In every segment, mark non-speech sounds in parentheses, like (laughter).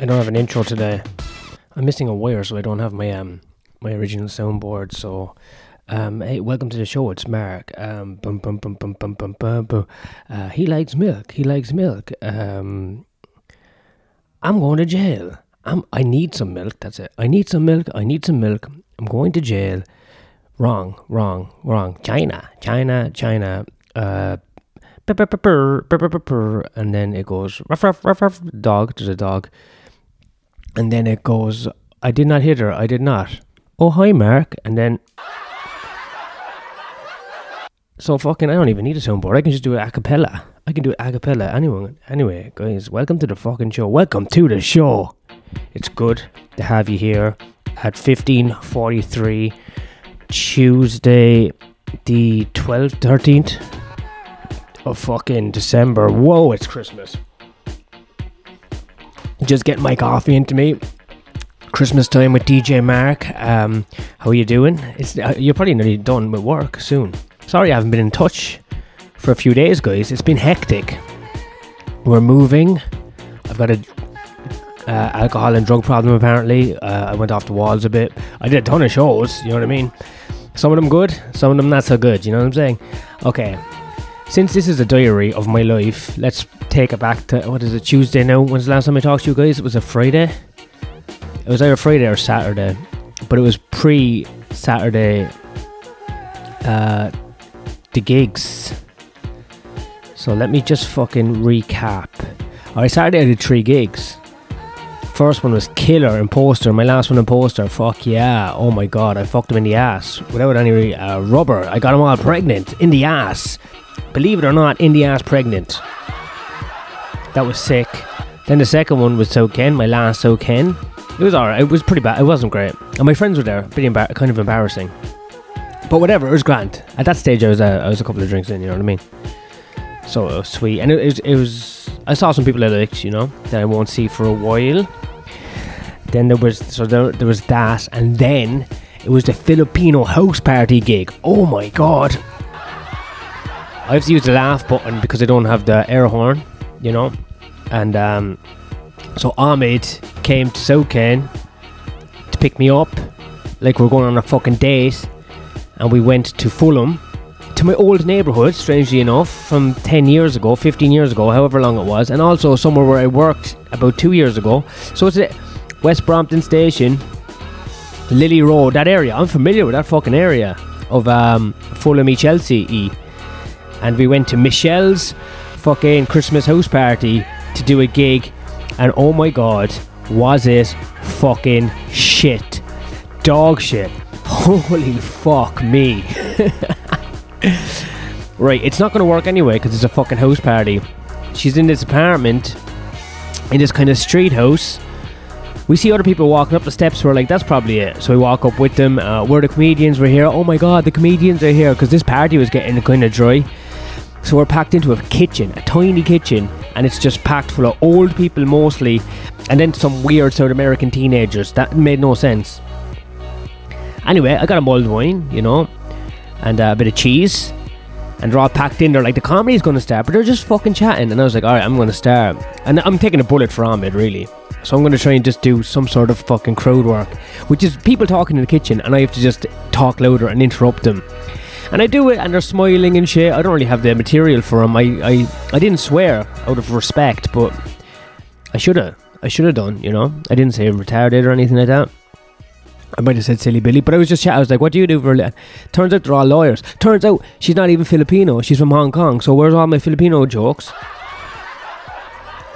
I don't have an intro today. I'm missing a wire, so I don't have my um my original soundboard. So, um, hey, welcome to the show. It's Mark. Um, bum bum bum bum bum bum bum. bum. Uh, he likes milk. He likes milk. Um, I'm going to jail. I'm. I need some milk. That's it. I need some milk. I need some milk. I'm going to jail. Wrong. Wrong. Wrong. China. China. China. Uh. And then it goes ruff ruff ruff ruff dog there's a dog and then it goes I did not hit her I did not. Oh hi Mark. And then so fucking I don't even need a soundboard. I can just do it a cappella. I can do it a cappella anyone anyway guys. Welcome to the fucking show. Welcome to the show. It's good to have you here at 1543 Tuesday the 12th 13th of fucking December. Whoa, it's Christmas. Just getting my coffee into me. Christmas time with DJ Mark. Um, how are you doing? It's uh, you're probably nearly done with work soon. Sorry, I haven't been in touch for a few days, guys. It's been hectic. We're moving. I've got a uh, alcohol and drug problem. Apparently, uh, I went off the walls a bit. I did a ton of shows. You know what I mean? Some of them good, some of them not so good. You know what I'm saying? Okay, since this is a diary of my life, let's take it back to what is it, Tuesday now? When's the last time I talked to you guys? It was a Friday. It was either Friday or Saturday, but it was pre Saturday. Uh, the gigs. So let me just fucking recap. Alright, Saturday I did three gigs. First one was Killer Imposter. My last one Imposter. Fuck yeah. Oh my god, I fucked him in the ass without any uh, rubber. I got him all pregnant in the ass believe it or not, in the ass pregnant. That was sick. Then the second one was South Ken, my last South Ken. It was alright. It was pretty bad. It wasn't great. And my friends were there. Pretty embar- kind of embarrassing. But whatever, it was grand. At that stage, I was uh, I was a couple of drinks in. You know what I mean? So it was sweet, and it, it was, it was. I saw some people I liked, you know, that I won't see for a while. Then there was so there, there was that, and then it was the Filipino house party gig. Oh my god! I have to use the laugh button because I don't have the air horn, you know. And um, so Ahmed came to South Ken to pick me up, like we're going on a fucking date, and we went to Fulham, to my old neighbourhood, strangely enough, from 10 years ago, 15 years ago, however long it was, and also somewhere where I worked about two years ago. So it's at West Brompton Station, Lillie Road, that area. I'm familiar with that fucking area of um, Fulham E Chelsea E and we went to Michelle's fucking Christmas house party to do a gig, and oh my god, was it fucking shit. Dog shit. (laughs) Holy fuck me. (laughs) right, it's not gonna work anyway because it's a fucking house party. She's in this apartment, in this kind of street house. We see other people walking up the steps. We're like, that's probably it. So we walk up with them. Uh, we're the comedians. We're here. Oh my god, the comedians are here because this party was getting kind of dry. So we're packed into a kitchen, a tiny kitchen, and it's just packed full of old people mostly, and then some weird South American teenagers. That made no sense. Anyway, I got a mulled wine, you know, and a bit of cheese, and they're all packed in there like the comedy's to start, but they're just fucking chatting. And I was like, all right, I'm to start, and I'm taking a bullet for Ahmed, really. So I'm to try and just do some sort of fucking crowd work, which is people talking in the kitchen, and I have to just talk louder and interrupt them. And I do it, and they're smiling and shit. I don't really have the material for them. I, I, I didn't swear out of respect, but I should have. I should have done, you know? I didn't say retarded or anything like that. I might have said silly Billy, but I was just chatting. I was like, what do you do for a li-? Turns out they're all lawyers. Turns out she's not even Filipino. She's from Hong Kong. So where's all my Filipino jokes?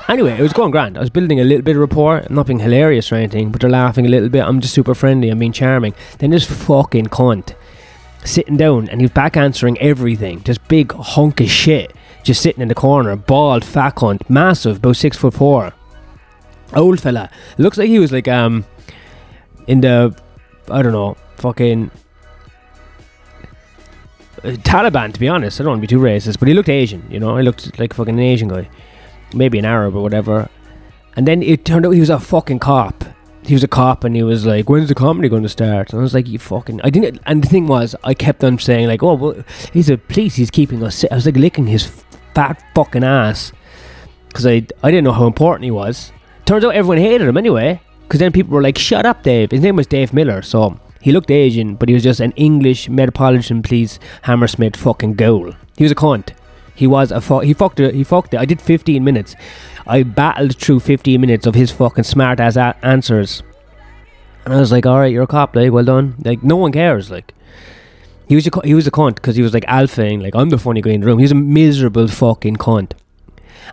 Anyway, it was going grand. I was building a little bit of rapport. I'm not being hilarious or anything, but they're laughing a little bit. I'm just super friendly. I'm being charming. Then this fucking cunt sitting down and he was back answering everything. Just big hunk of shit. Just sitting in the corner, bald, fat cunt, massive, about six foot four. Old fella. Looks like he was like um in the I don't know, fucking uh, Taliban to be honest. I don't want to be too racist, but he looked Asian, you know, he looked like fucking an Asian guy. Maybe an Arab or whatever. And then it turned out he was a fucking cop he was a cop and he was like, "When's the comedy going to start?" And I was like, "You fucking!" I didn't. And the thing was, I kept on saying like, "Oh, well, he's a police. He's keeping us." I was like licking his fat fucking ass because I I didn't know how important he was Turns out everyone hated him anyway, because then people were like, "Shut up, Dave." His name was Dave Miller, so he looked Asian, but he was just an English Metropolitan Police Hammersmith fucking goal. He was a cunt. He was a fu- he fucked it. He fucked it. I did 15 minutes. I battled through 15 minutes of his fucking smart ass a- answers, and I was like, "All right, you're a cop, like, well done." Like, no one cares, like. He was a, he was a cunt because he was like alphaing, like I'm the funny guy in the room. He was a miserable fucking cunt.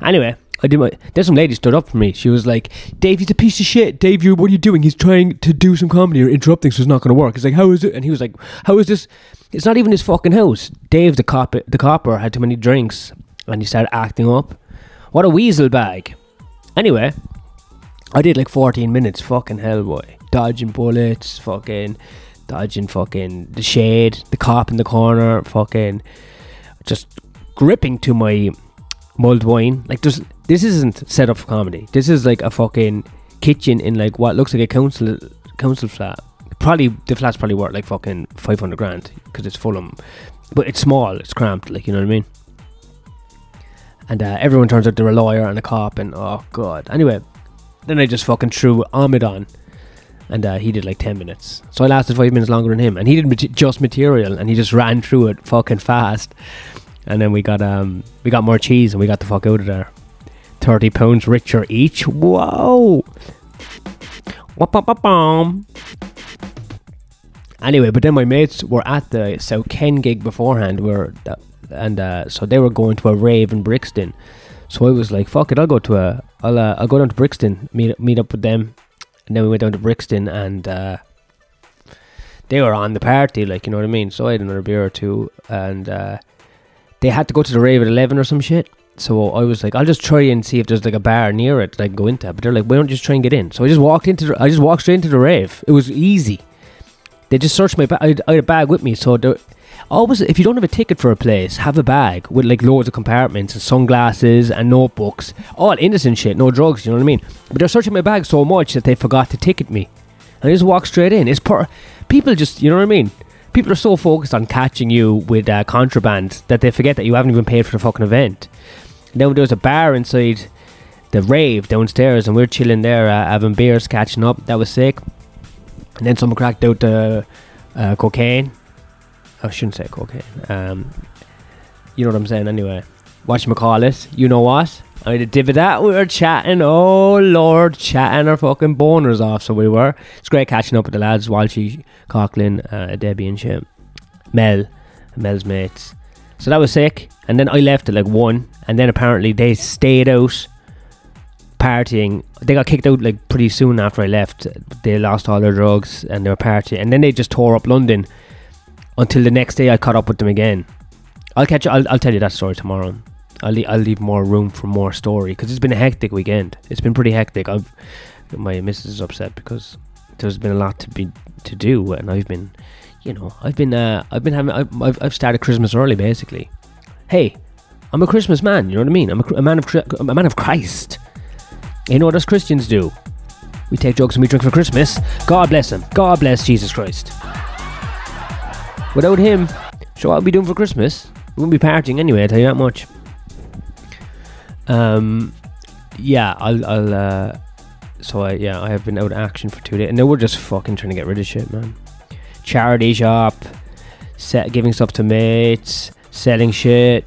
Anyway, I did my. Then some lady stood up for me. She was like, "Dave, he's a piece of shit. Dave, you what are you doing? He's trying to do some comedy or interrupting, so it's not going to work." He's like, "How is it?" And he was like, "How is this? It's not even his fucking house." Dave, the cop, the copper, had too many drinks, and he started acting up. What a weasel bag. Anyway, I did like 14 minutes. Fucking hell, boy, dodging bullets, fucking dodging fucking the shade, the cop in the corner, fucking just gripping to my mulled wine. Like there's this isn't set up for comedy. This is like a fucking kitchen in like what looks like a council council flat. Probably the flat's probably worth like fucking five hundred grand because it's Fulham, but it's small. It's cramped. Like you know what I mean. And uh, everyone turns out they're a lawyer and a cop and oh god. Anyway, then I just fucking threw Ahmed on and uh, he did like 10 minutes. So I lasted five minutes longer than him, and he did just material, and he just ran through it fucking fast. And then we got um we got more cheese, and we got the fuck out of there. Thirty pounds richer each. Whoa. Anyway, but then my mates were at the South Ken gig beforehand, where and uh, so they were going to a rave in Brixton. So I was like, "Fuck it, I'll go to a, I'll, uh, I'll go down to Brixton, meet meet up with them, and then we went down to Brixton and uh, they were on the party, like you know what I mean. So I had another beer or two, and uh, they had to go to the rave at eleven or some shit. So I was like, I'll just try and see if there's like a bar near it that I can go into. But they're like, why don't you just try and get in? So I just walked into, the, I just walked straight into the rave. It was easy. They just searched my bag. I, had a bag with me, so there, always if you don't have a ticket for a place, have a bag with like loads of compartments and sunglasses and notebooks, all innocent shit, no drugs. You know what I mean? But they're searching my bag so much that they forgot to ticket me, and I just walked straight in. It's per people just, you know what I mean? People are so focused on catching you with uh, contraband that they forget that you haven't even paid for the fucking event. Then there was a bar inside the rave downstairs, and we are chilling there, uh, having beers, catching up. That was sick. And then someone cracked out the uh, cocaine. I shouldn't say cocaine. Um, you know what I'm saying, anyway. Watch me call it. You know what? I had a div of that. We were chatting. Oh lord, chatting our fucking boners off. So we were. It's great catching up with the lads. Walshy, Coughlin, uh, Debbie, and shit. Mel, Mel's mates. So that was sick. And then I left at like one. And then apparently they stayed out partying. They got kicked out like pretty soon after I left. They lost all their drugs and they were partying. And then they just tore up London until the next day I caught up with them again. I'll catch. I'll, I'll tell you that story tomorrow. I'll I'll leave more room for more story because it's been a hectic weekend. It's been pretty hectic. I've my missus is upset because there's been a lot to be to do, and I've been, you know, I've been uh, I've been having I've, I've started Christmas early basically. Hey, I'm a Christmas man. You know what I mean? I'm a, a man of a man of Christ. You know what us Christians do? We take drugs and we drink for Christmas. God bless him. God bless Jesus Christ. Without him, so what would we doing for Christmas? We wouldn't be partying anyway. I tell you that much. Um, yeah, I'll, I'll. Uh, so I, yeah, I have been out of action for two days, and now we're just fucking trying to get rid of shit, man. Charity shop, set, giving stuff to mates, selling shit,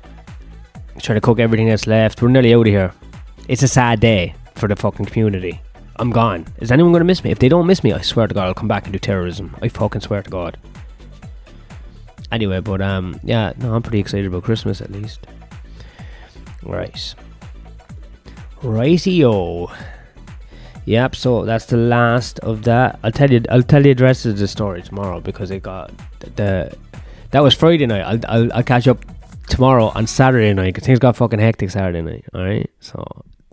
trying to cook everything that's left. We're nearly out of here. It's a sad day for the fucking community. I'm gone. Is anyone going to miss me? If they don't miss me, I swear to God, I'll come back and do terrorism. I fucking swear to God. Anyway, but um, yeah, no, I'm pretty excited about Christmas at least. Right. Rightio. Yep, so that's the last of that. I'll tell you I'll tell you the rest of the story tomorrow because it got the, that was Friday night. I'll, I'll, I'll catch up tomorrow on Saturday night because things got fucking hectic Saturday night. All right, so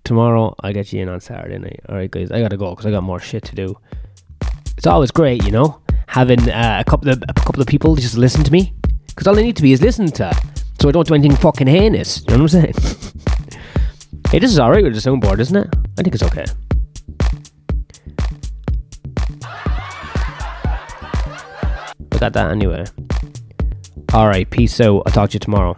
tomorrow I'll get you in on Saturday night. All right, guys, I gotta go because I got more shit to do. It's always great, you know, having uh, a couple of a couple of people just listen to me because all I need to be is listen to, so I don't do anything fucking heinous. You know what I'm saying? (laughs) hey, this is all right with the soundboard, isn't it? I think it's okay. Look at that anyway. Alright, peace out. I'll talk to you tomorrow.